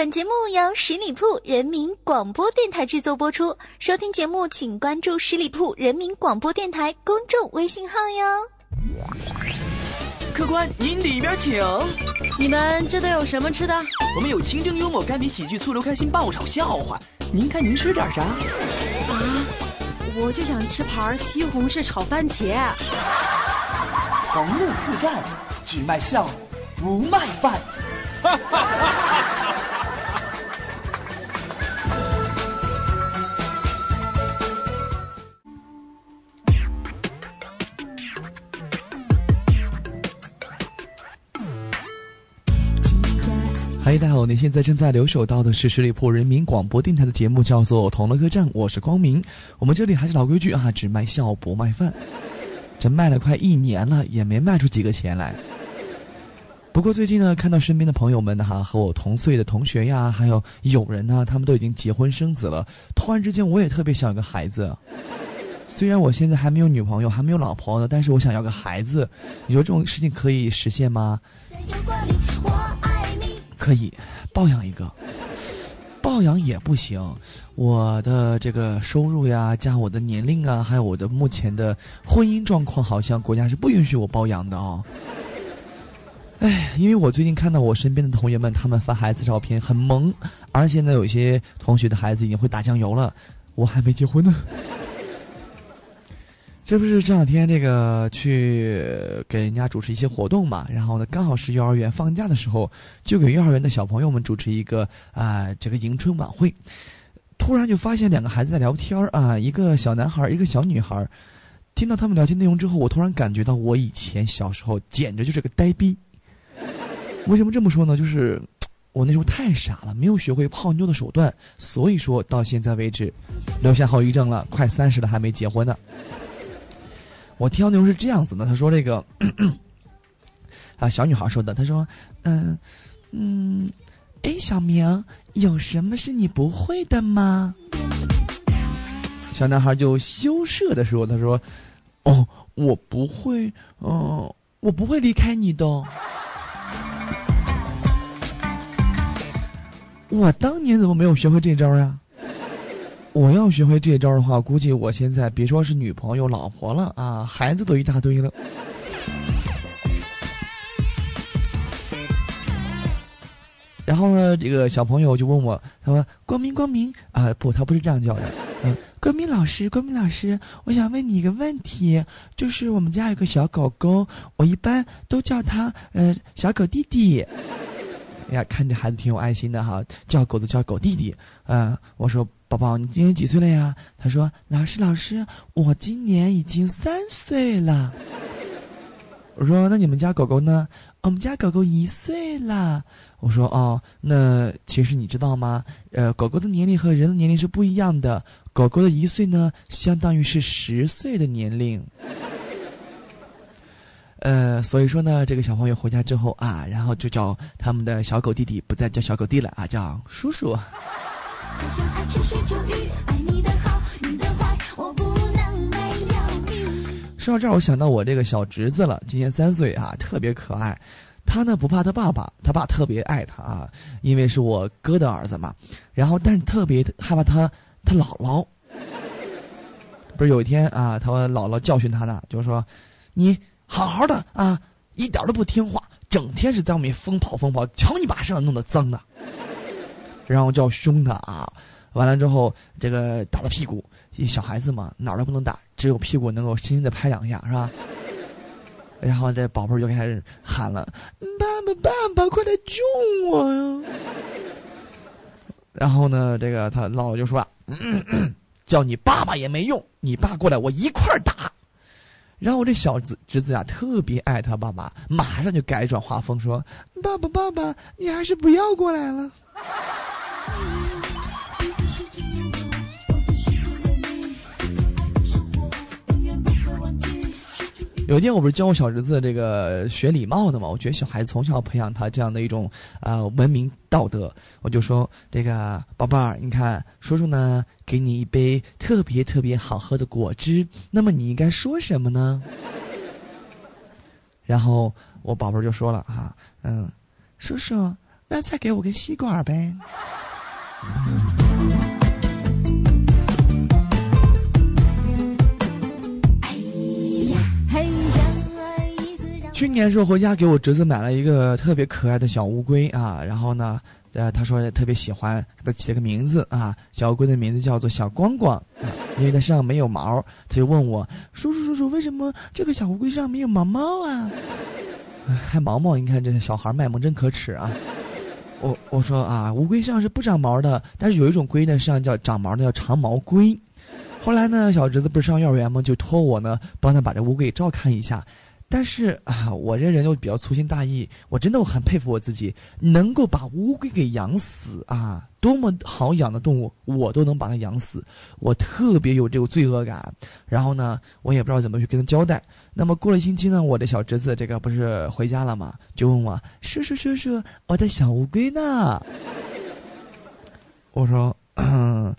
本节目由十里铺人民广播电台制作播出。收听节目，请关注十里铺人民广播电台公众微信号哟。客官，您里边请。你们这都有什么吃的？我们有清蒸幽默、干煸喜剧、醋溜开心、爆炒笑话。您看您吃点啥？啊，我就想吃盘西红柿炒番茄。横路客栈，只卖笑，不卖饭。哈哈哈哈嗨，大家好！您现在正在留守到的是十里铺人民广播电台的节目，叫做《同乐客栈》，我是光明。我们这里还是老规矩啊，只卖笑不卖饭。这卖了快一年了，也没卖出几个钱来。不过最近呢，看到身边的朋友们哈，和我同岁的同学呀，还有友人呢，他们都已经结婚生子了。突然之间，我也特别想要个孩子。虽然我现在还没有女朋友，还没有老婆呢，但是我想要个孩子。你说这种事情可以实现吗？可以，抱养一个，抱养也不行。我的这个收入呀，加我的年龄啊，还有我的目前的婚姻状况，好像国家是不允许我抱养的哦。哎，因为我最近看到我身边的同学们，他们发孩子照片很萌，而且呢，有些同学的孩子已经会打酱油了，我还没结婚呢。这不是这两天这个去给人家主持一些活动嘛？然后呢，刚好是幼儿园放假的时候，就给幼儿园的小朋友们主持一个啊这个迎春晚会。突然就发现两个孩子在聊天啊，一个小男孩，一个小女孩。听到他们聊天内容之后，我突然感觉到我以前小时候简直就是个呆逼。为什么这么说呢？就是我那时候太傻了，没有学会泡妞的手段，所以说到现在为止，留下后遗症了。快三十了还没结婚呢。我听到内容是这样子的，他说这个 啊，小女孩说的，他说，嗯嗯，哎，小明，有什么是你不会的吗？小男孩就羞涩的说，他说，哦，我不会，嗯，我不会离开你的。我当年怎么没有学会这招呀？我要学会这招的话，估计我现在别说是女朋友、老婆了啊，孩子都一大堆了。然后呢，这个小朋友就问我，他说：“光明，光明啊，不，他不是这样叫的，嗯，光明老师，光明老师，我想问你一个问题，就是我们家有个小狗狗，我一般都叫它呃小狗弟弟。呀，看这孩子挺有爱心的哈，叫狗都叫狗弟弟，嗯，我说。”宝宝，你今年几岁了呀？他说：“老师，老师，我今年已经三岁了。”我说：“那你们家狗狗呢？”我们家狗狗一岁了。我说：“哦，那其实你知道吗？呃，狗狗的年龄和人的年龄是不一样的。狗狗的一岁呢，相当于是十岁的年龄。呃，所以说呢，这个小朋友回家之后啊，然后就叫他们的小狗弟弟，不再叫小狗弟了啊，叫叔叔。”说到这儿，我想到我这个小侄子了，今年三岁啊，特别可爱。他呢不怕他爸爸，他爸特别爱他啊，因为是我哥的儿子嘛。然后，但是特别害怕他他姥姥。不是有一天啊，他姥姥教训他呢，就是说：“你好好的啊，一点都不听话，整天是在外面疯跑疯跑，瞧你把身上弄得脏的。”然后就凶他啊，完了之后这个打他屁股，小孩子嘛哪儿都不能打，只有屁股能够轻轻的拍两下，是吧？然后这宝贝儿就开始喊了：“爸爸，爸爸，快来救我呀！”然后呢，这个他姥姥就说了：“叫你爸爸也没用，你爸过来我一块儿打。”然后我这小子侄子呀特别爱他爸爸，马上就改转画风说：“爸爸，爸爸，你还是不要过来了。”有一天，我不是教我小侄子这个学礼貌的嘛？我觉得小孩子从小培养他这样的一种啊文明道德，我就说这个宝贝儿，你看叔叔呢给你一杯特别特别好喝的果汁，那么你应该说什么呢？然后我宝贝儿就说了哈，嗯，叔叔，那再给我根吸管呗。去年时候回家给我侄子买了一个特别可爱的小乌龟啊，然后呢，呃，他说特别喜欢，给他起了个名字啊，小乌龟的名字叫做小光光，因为它身上没有毛，他就问我叔叔叔叔，为什么这个小乌龟上没有毛毛啊？还毛毛？你看这小孩卖萌真可耻啊！我我说啊，乌龟上是不长毛的，但是有一种龟呢，上叫长毛的，叫长毛龟。后来呢，小侄子不是上幼儿园吗？就托我呢，帮他把这乌龟照看一下。但是啊，我这人又比较粗心大意，我真的我很佩服我自己，能够把乌龟给养死啊！多么好养的动物，我都能把它养死，我特别有这个罪恶感。然后呢，我也不知道怎么去跟他交代。那么过了一星期呢，我的小侄子这个不是回家了嘛，就问我叔叔叔叔，我的小乌龟呢？我说，嗯，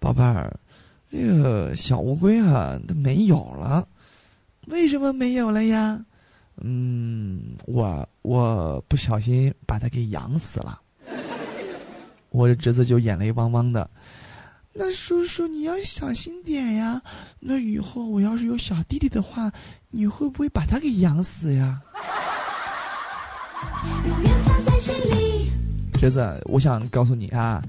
宝贝儿，这个小乌龟啊，它没有了。为什么没有了呀？嗯，我我不小心把它给养死了。我的侄子就眼泪汪汪的。那叔叔你要小心点呀。那以后我要是有小弟弟的话，你会不会把他给养死呀？侄子，我想告诉你啊，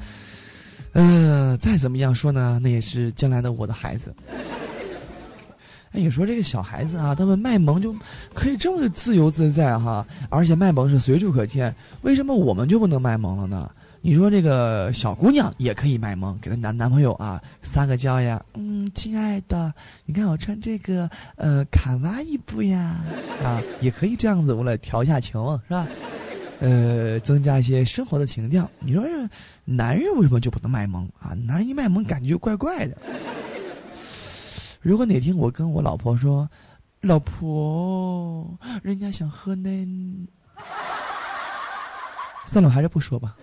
呃，再怎么样说呢，那也是将来的我的孩子。哎，你说这个小孩子啊，他们卖萌就可以这么的自由自在哈，而且卖萌是随处可见。为什么我们就不能卖萌了呢？你说这个小姑娘也可以卖萌，给她男男朋友啊撒个娇呀，嗯，亲爱的，你看我穿这个呃卡哇伊布呀，啊，也可以这样子，为了调一下情是吧？呃，增加一些生活的情调。你说这男人为什么就不能卖萌啊？男人一卖萌感觉就怪怪的。如果哪天我跟我老婆说：“老婆，人家想喝奶。”算了，还是不说吧。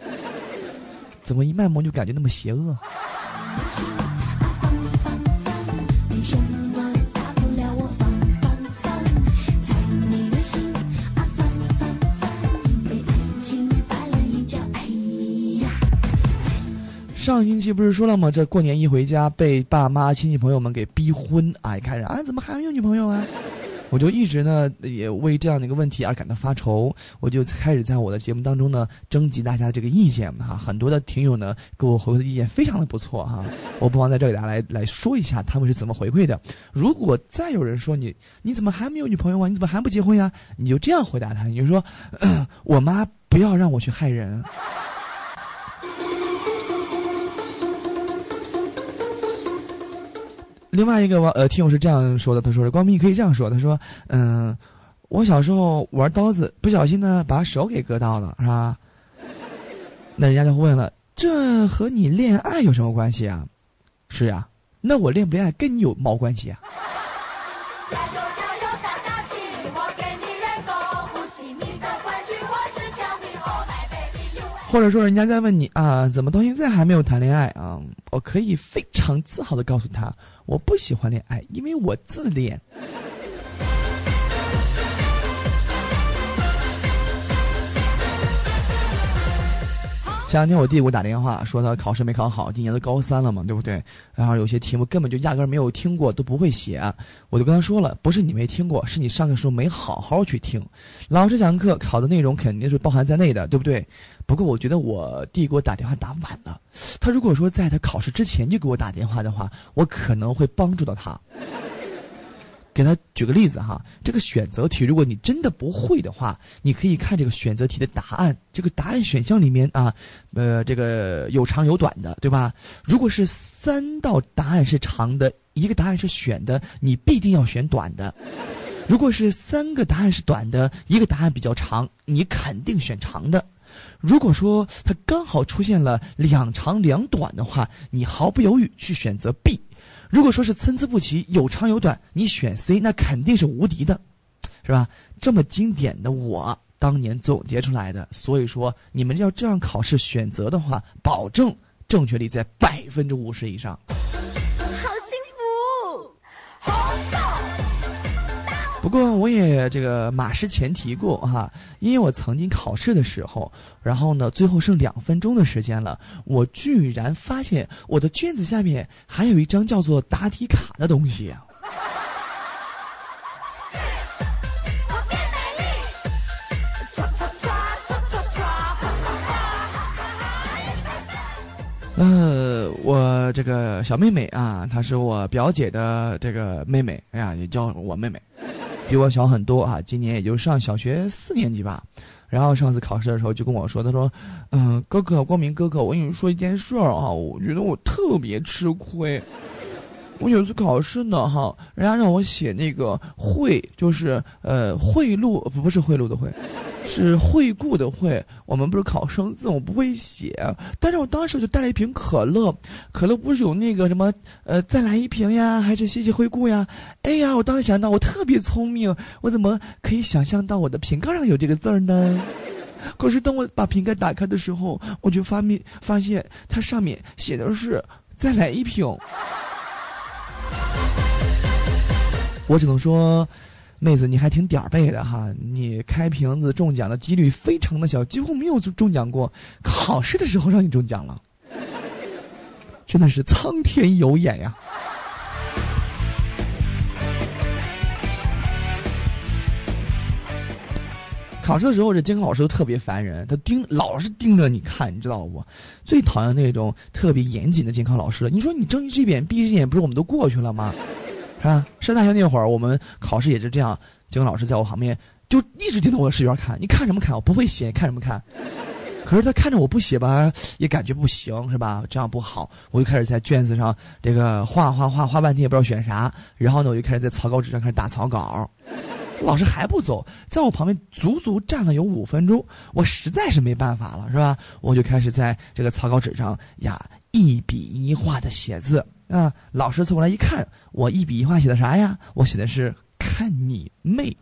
怎么一卖萌就感觉那么邪恶？上星期不是说了吗？这过年一回家，被爸妈、亲戚朋友们给逼婚啊！一开始啊，怎么还没有女朋友啊？我就一直呢也为这样的一个问题而感到发愁。我就开始在我的节目当中呢征集大家的这个意见哈。很多的听友呢给我回馈的意见非常的不错哈。我不妨在这里大家来来说一下他们是怎么回馈的。如果再有人说你你怎么还没有女朋友啊？你怎么还不结婚呀？你就这样回答他，你就说 我妈不要让我去害人。另外一个网呃听友是这样说的，他说：“光明可以这样说，他说，嗯，我小时候玩刀子，不小心呢把手给割到了，是吧？那人家就问了，这和你恋爱有什么关系啊？是呀，那我恋不恋爱跟你有毛关系啊？”或者说，人家在问你啊，怎么到现在还没有谈恋爱啊？我可以非常自豪的告诉他，我不喜欢恋爱，因为我自恋。前两天我弟给我打电话，说他考试没考好，今年都高三了嘛，对不对？然后有些题目根本就压根儿没有听过，都不会写。我就跟他说了，不是你没听过，是你上课时候没好好去听。老师讲课考的内容肯定是包含在内的，对不对？不过我觉得我弟给我打电话打晚了，他如果说在他考试之前就给我打电话的话，我可能会帮助到他。给他举个例子哈，这个选择题，如果你真的不会的话，你可以看这个选择题的答案，这个答案选项里面啊，呃，这个有长有短的，对吧？如果是三道答案是长的，一个答案是选的，你必定要选短的；如果是三个答案是短的，一个答案比较长，你肯定选长的。如果说它刚好出现了两长两短的话，你毫不犹豫去选择 B。如果说是参差不齐，有长有短，你选 C，那肯定是无敌的，是吧？这么经典的我当年总结出来的，所以说你们要这样考试选择的话，保证正确率在百分之五十以上。不过我也这个马失前蹄过哈，因为我曾经考试的时候，然后呢，最后剩两分钟的时间了，我居然发现我的卷子下面还有一张叫做答题卡的东西。呃，我这个小妹妹啊，她是我表姐的这个妹妹，哎呀，也叫我妹妹，比我小很多啊，今年也就上小学四年级吧。然后上次考试的时候就跟我说，他说：“嗯，哥哥，光明哥哥，我跟你说一件事儿啊，我觉得我特别吃亏。我有次考试呢，哈，人家让我写那个贿，就是呃贿赂，不不是贿赂的贿。”是惠顾的惠，我们不是考生字，我不会写，但是我当时就带了一瓶可乐，可乐不是有那个什么，呃，再来一瓶呀，还是谢谢惠顾呀？哎呀，我当时想到我特别聪明，我怎么可以想象到我的瓶盖上有这个字儿呢？可是当我把瓶盖打开的时候，我就发现发现它上面写的是再来一瓶，我只能说。妹子，你还挺点儿背的哈！你开瓶子中奖的几率非常的小，几乎没有中奖过。考试的时候让你中奖了，真的是苍天有眼呀！考试的时候，这监考老师都特别烦人，他盯老是盯着你看，你知道不？最讨厌那种特别严谨的监考老师了。你说你睁一只眼闭一只眼，不是我们都过去了吗？是吧？上大学那会儿，我们考试也是这样。监考老师在我旁边，就一直盯着我的试卷看。你看什么看？我不会写，看什么看？可是他看着我不写吧，也感觉不行，是吧？这样不好。我就开始在卷子上这个画画画画半天，也不知道选啥。然后呢，我就开始在草稿纸上开始打草稿。老师还不走，在我旁边足足站了有五分钟。我实在是没办法了，是吧？我就开始在这个草稿纸上呀一笔一画的写字。啊！老师凑过来一看，我一笔一画写的啥呀？我写的是“看你妹”。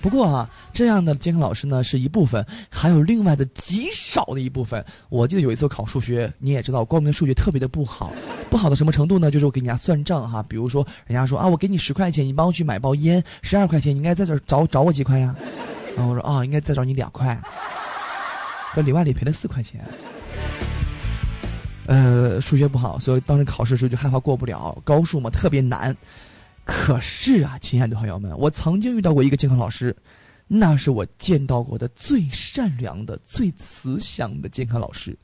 不过啊，这样的监考老师呢是一部分，还有另外的极少的一部分。我记得有一次考数学，你也知道，光明的数学特别的不好，不好到什么程度呢？就是我给人家算账哈，比如说人家说啊，我给你十块钱，你帮我去买包烟，十二块钱，你应该在这找找我几块呀？然后我说啊，应该再找你两块。里外里赔了四块钱，呃，数学不好，所以当时考试的时候就害怕过不了高数嘛，特别难。可是啊，亲爱的朋友们，我曾经遇到过一个监考老师，那是我见到过的最善良的、最慈祥的监考老师。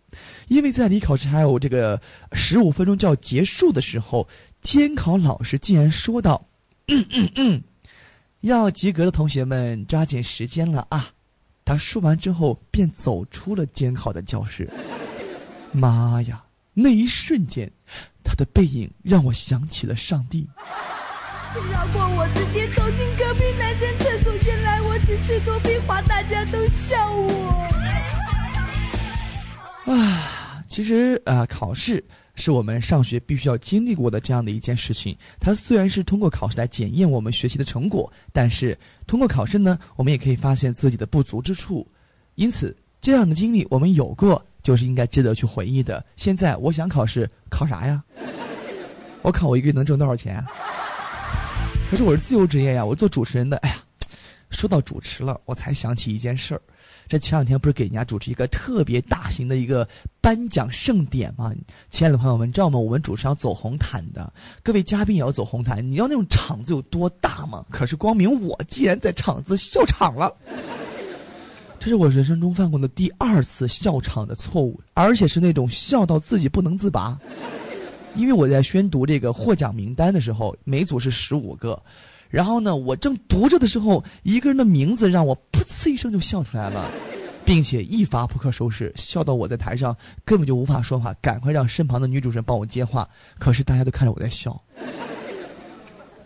因为在离考试还有这个十五分钟就要结束的时候，监考老师竟然说道：“嗯嗯嗯，要及格的同学们抓紧时间了啊！”他说完之后，便走出了监考的教室。妈呀！那一瞬间，他的背影让我想起了上帝。请饶过我，直接走进隔壁男生厕所。原来我只是躲避花，大家都笑我。啊，其实啊，考试。是我们上学必须要经历过的这样的一件事情。它虽然是通过考试来检验我们学习的成果，但是通过考试呢，我们也可以发现自己的不足之处。因此，这样的经历我们有过，就是应该值得去回忆的。现在我想考试，考啥呀？我考我一个月能挣多少钱？可是我是自由职业呀，我做主持人的。哎呀，说到主持了，我才想起一件事儿。这前两天不是给人家主持一个特别大型的一个颁奖盛典吗？亲爱的朋友们，知道吗？我们主持要走红毯的，各位嘉宾也要走红毯。你知道那种场子有多大吗？可是光明我竟然在场子笑场了，这是我人生中犯过的第二次笑场的错误，而且是那种笑到自己不能自拔。因为我在宣读这个获奖名单的时候，每组是十五个。然后呢，我正读着的时候，一个人的名字让我噗呲一声就笑出来了，并且一发不可收拾，笑到我在台上根本就无法说话，赶快让身旁的女主持人帮我接话。可是大家都看着我在笑。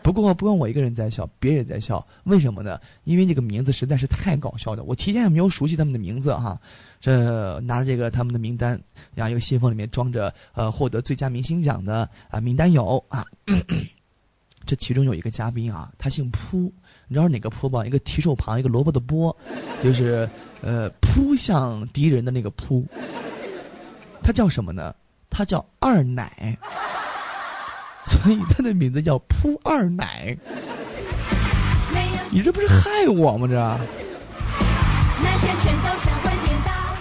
不过不光我一个人在笑，别人在笑，为什么呢？因为这个名字实在是太搞笑了。我提前也没有熟悉他们的名字哈，这拿着这个他们的名单，然后一个信封里面装着呃获得最佳明星奖的啊名单有啊。这其中有一个嘉宾啊，他姓扑，你知道哪个扑吧？一个提手旁，一个萝卜的波，就是呃扑向敌人的那个扑。他叫什么呢？他叫二奶，所以他的名字叫扑二奶。你这不是害我吗？这。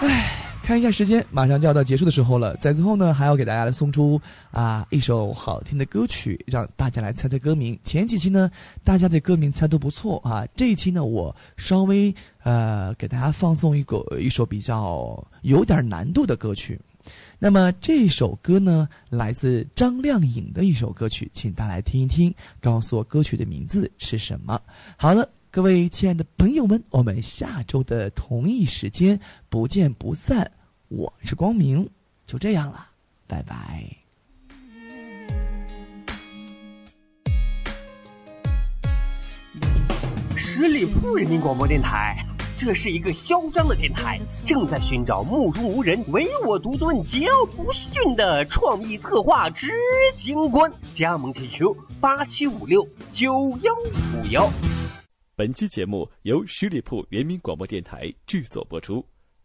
唉，看一下时间，马上就要到结束的时候了。在最后呢，还要给大家来送出啊一首好听的歌曲，让大家来猜猜歌名。前几期呢，大家的歌名猜都不错啊。这一期呢，我稍微呃给大家放送一个一首比较有点难度的歌曲。那么这首歌呢，来自张靓颖的一首歌曲，请大家来听一听，告诉我歌曲的名字是什么。好了。各位亲爱的朋友们，我们下周的同一时间不见不散。我是光明，就这样了，拜拜。十里铺人民广播电台，这是一个嚣张的电台，正在寻找目中无人、唯我独尊、桀骜不驯的创意策划执行官。加盟 QQ 八七五六九幺五幺。本期节目由十里铺人民广播电台制作播出。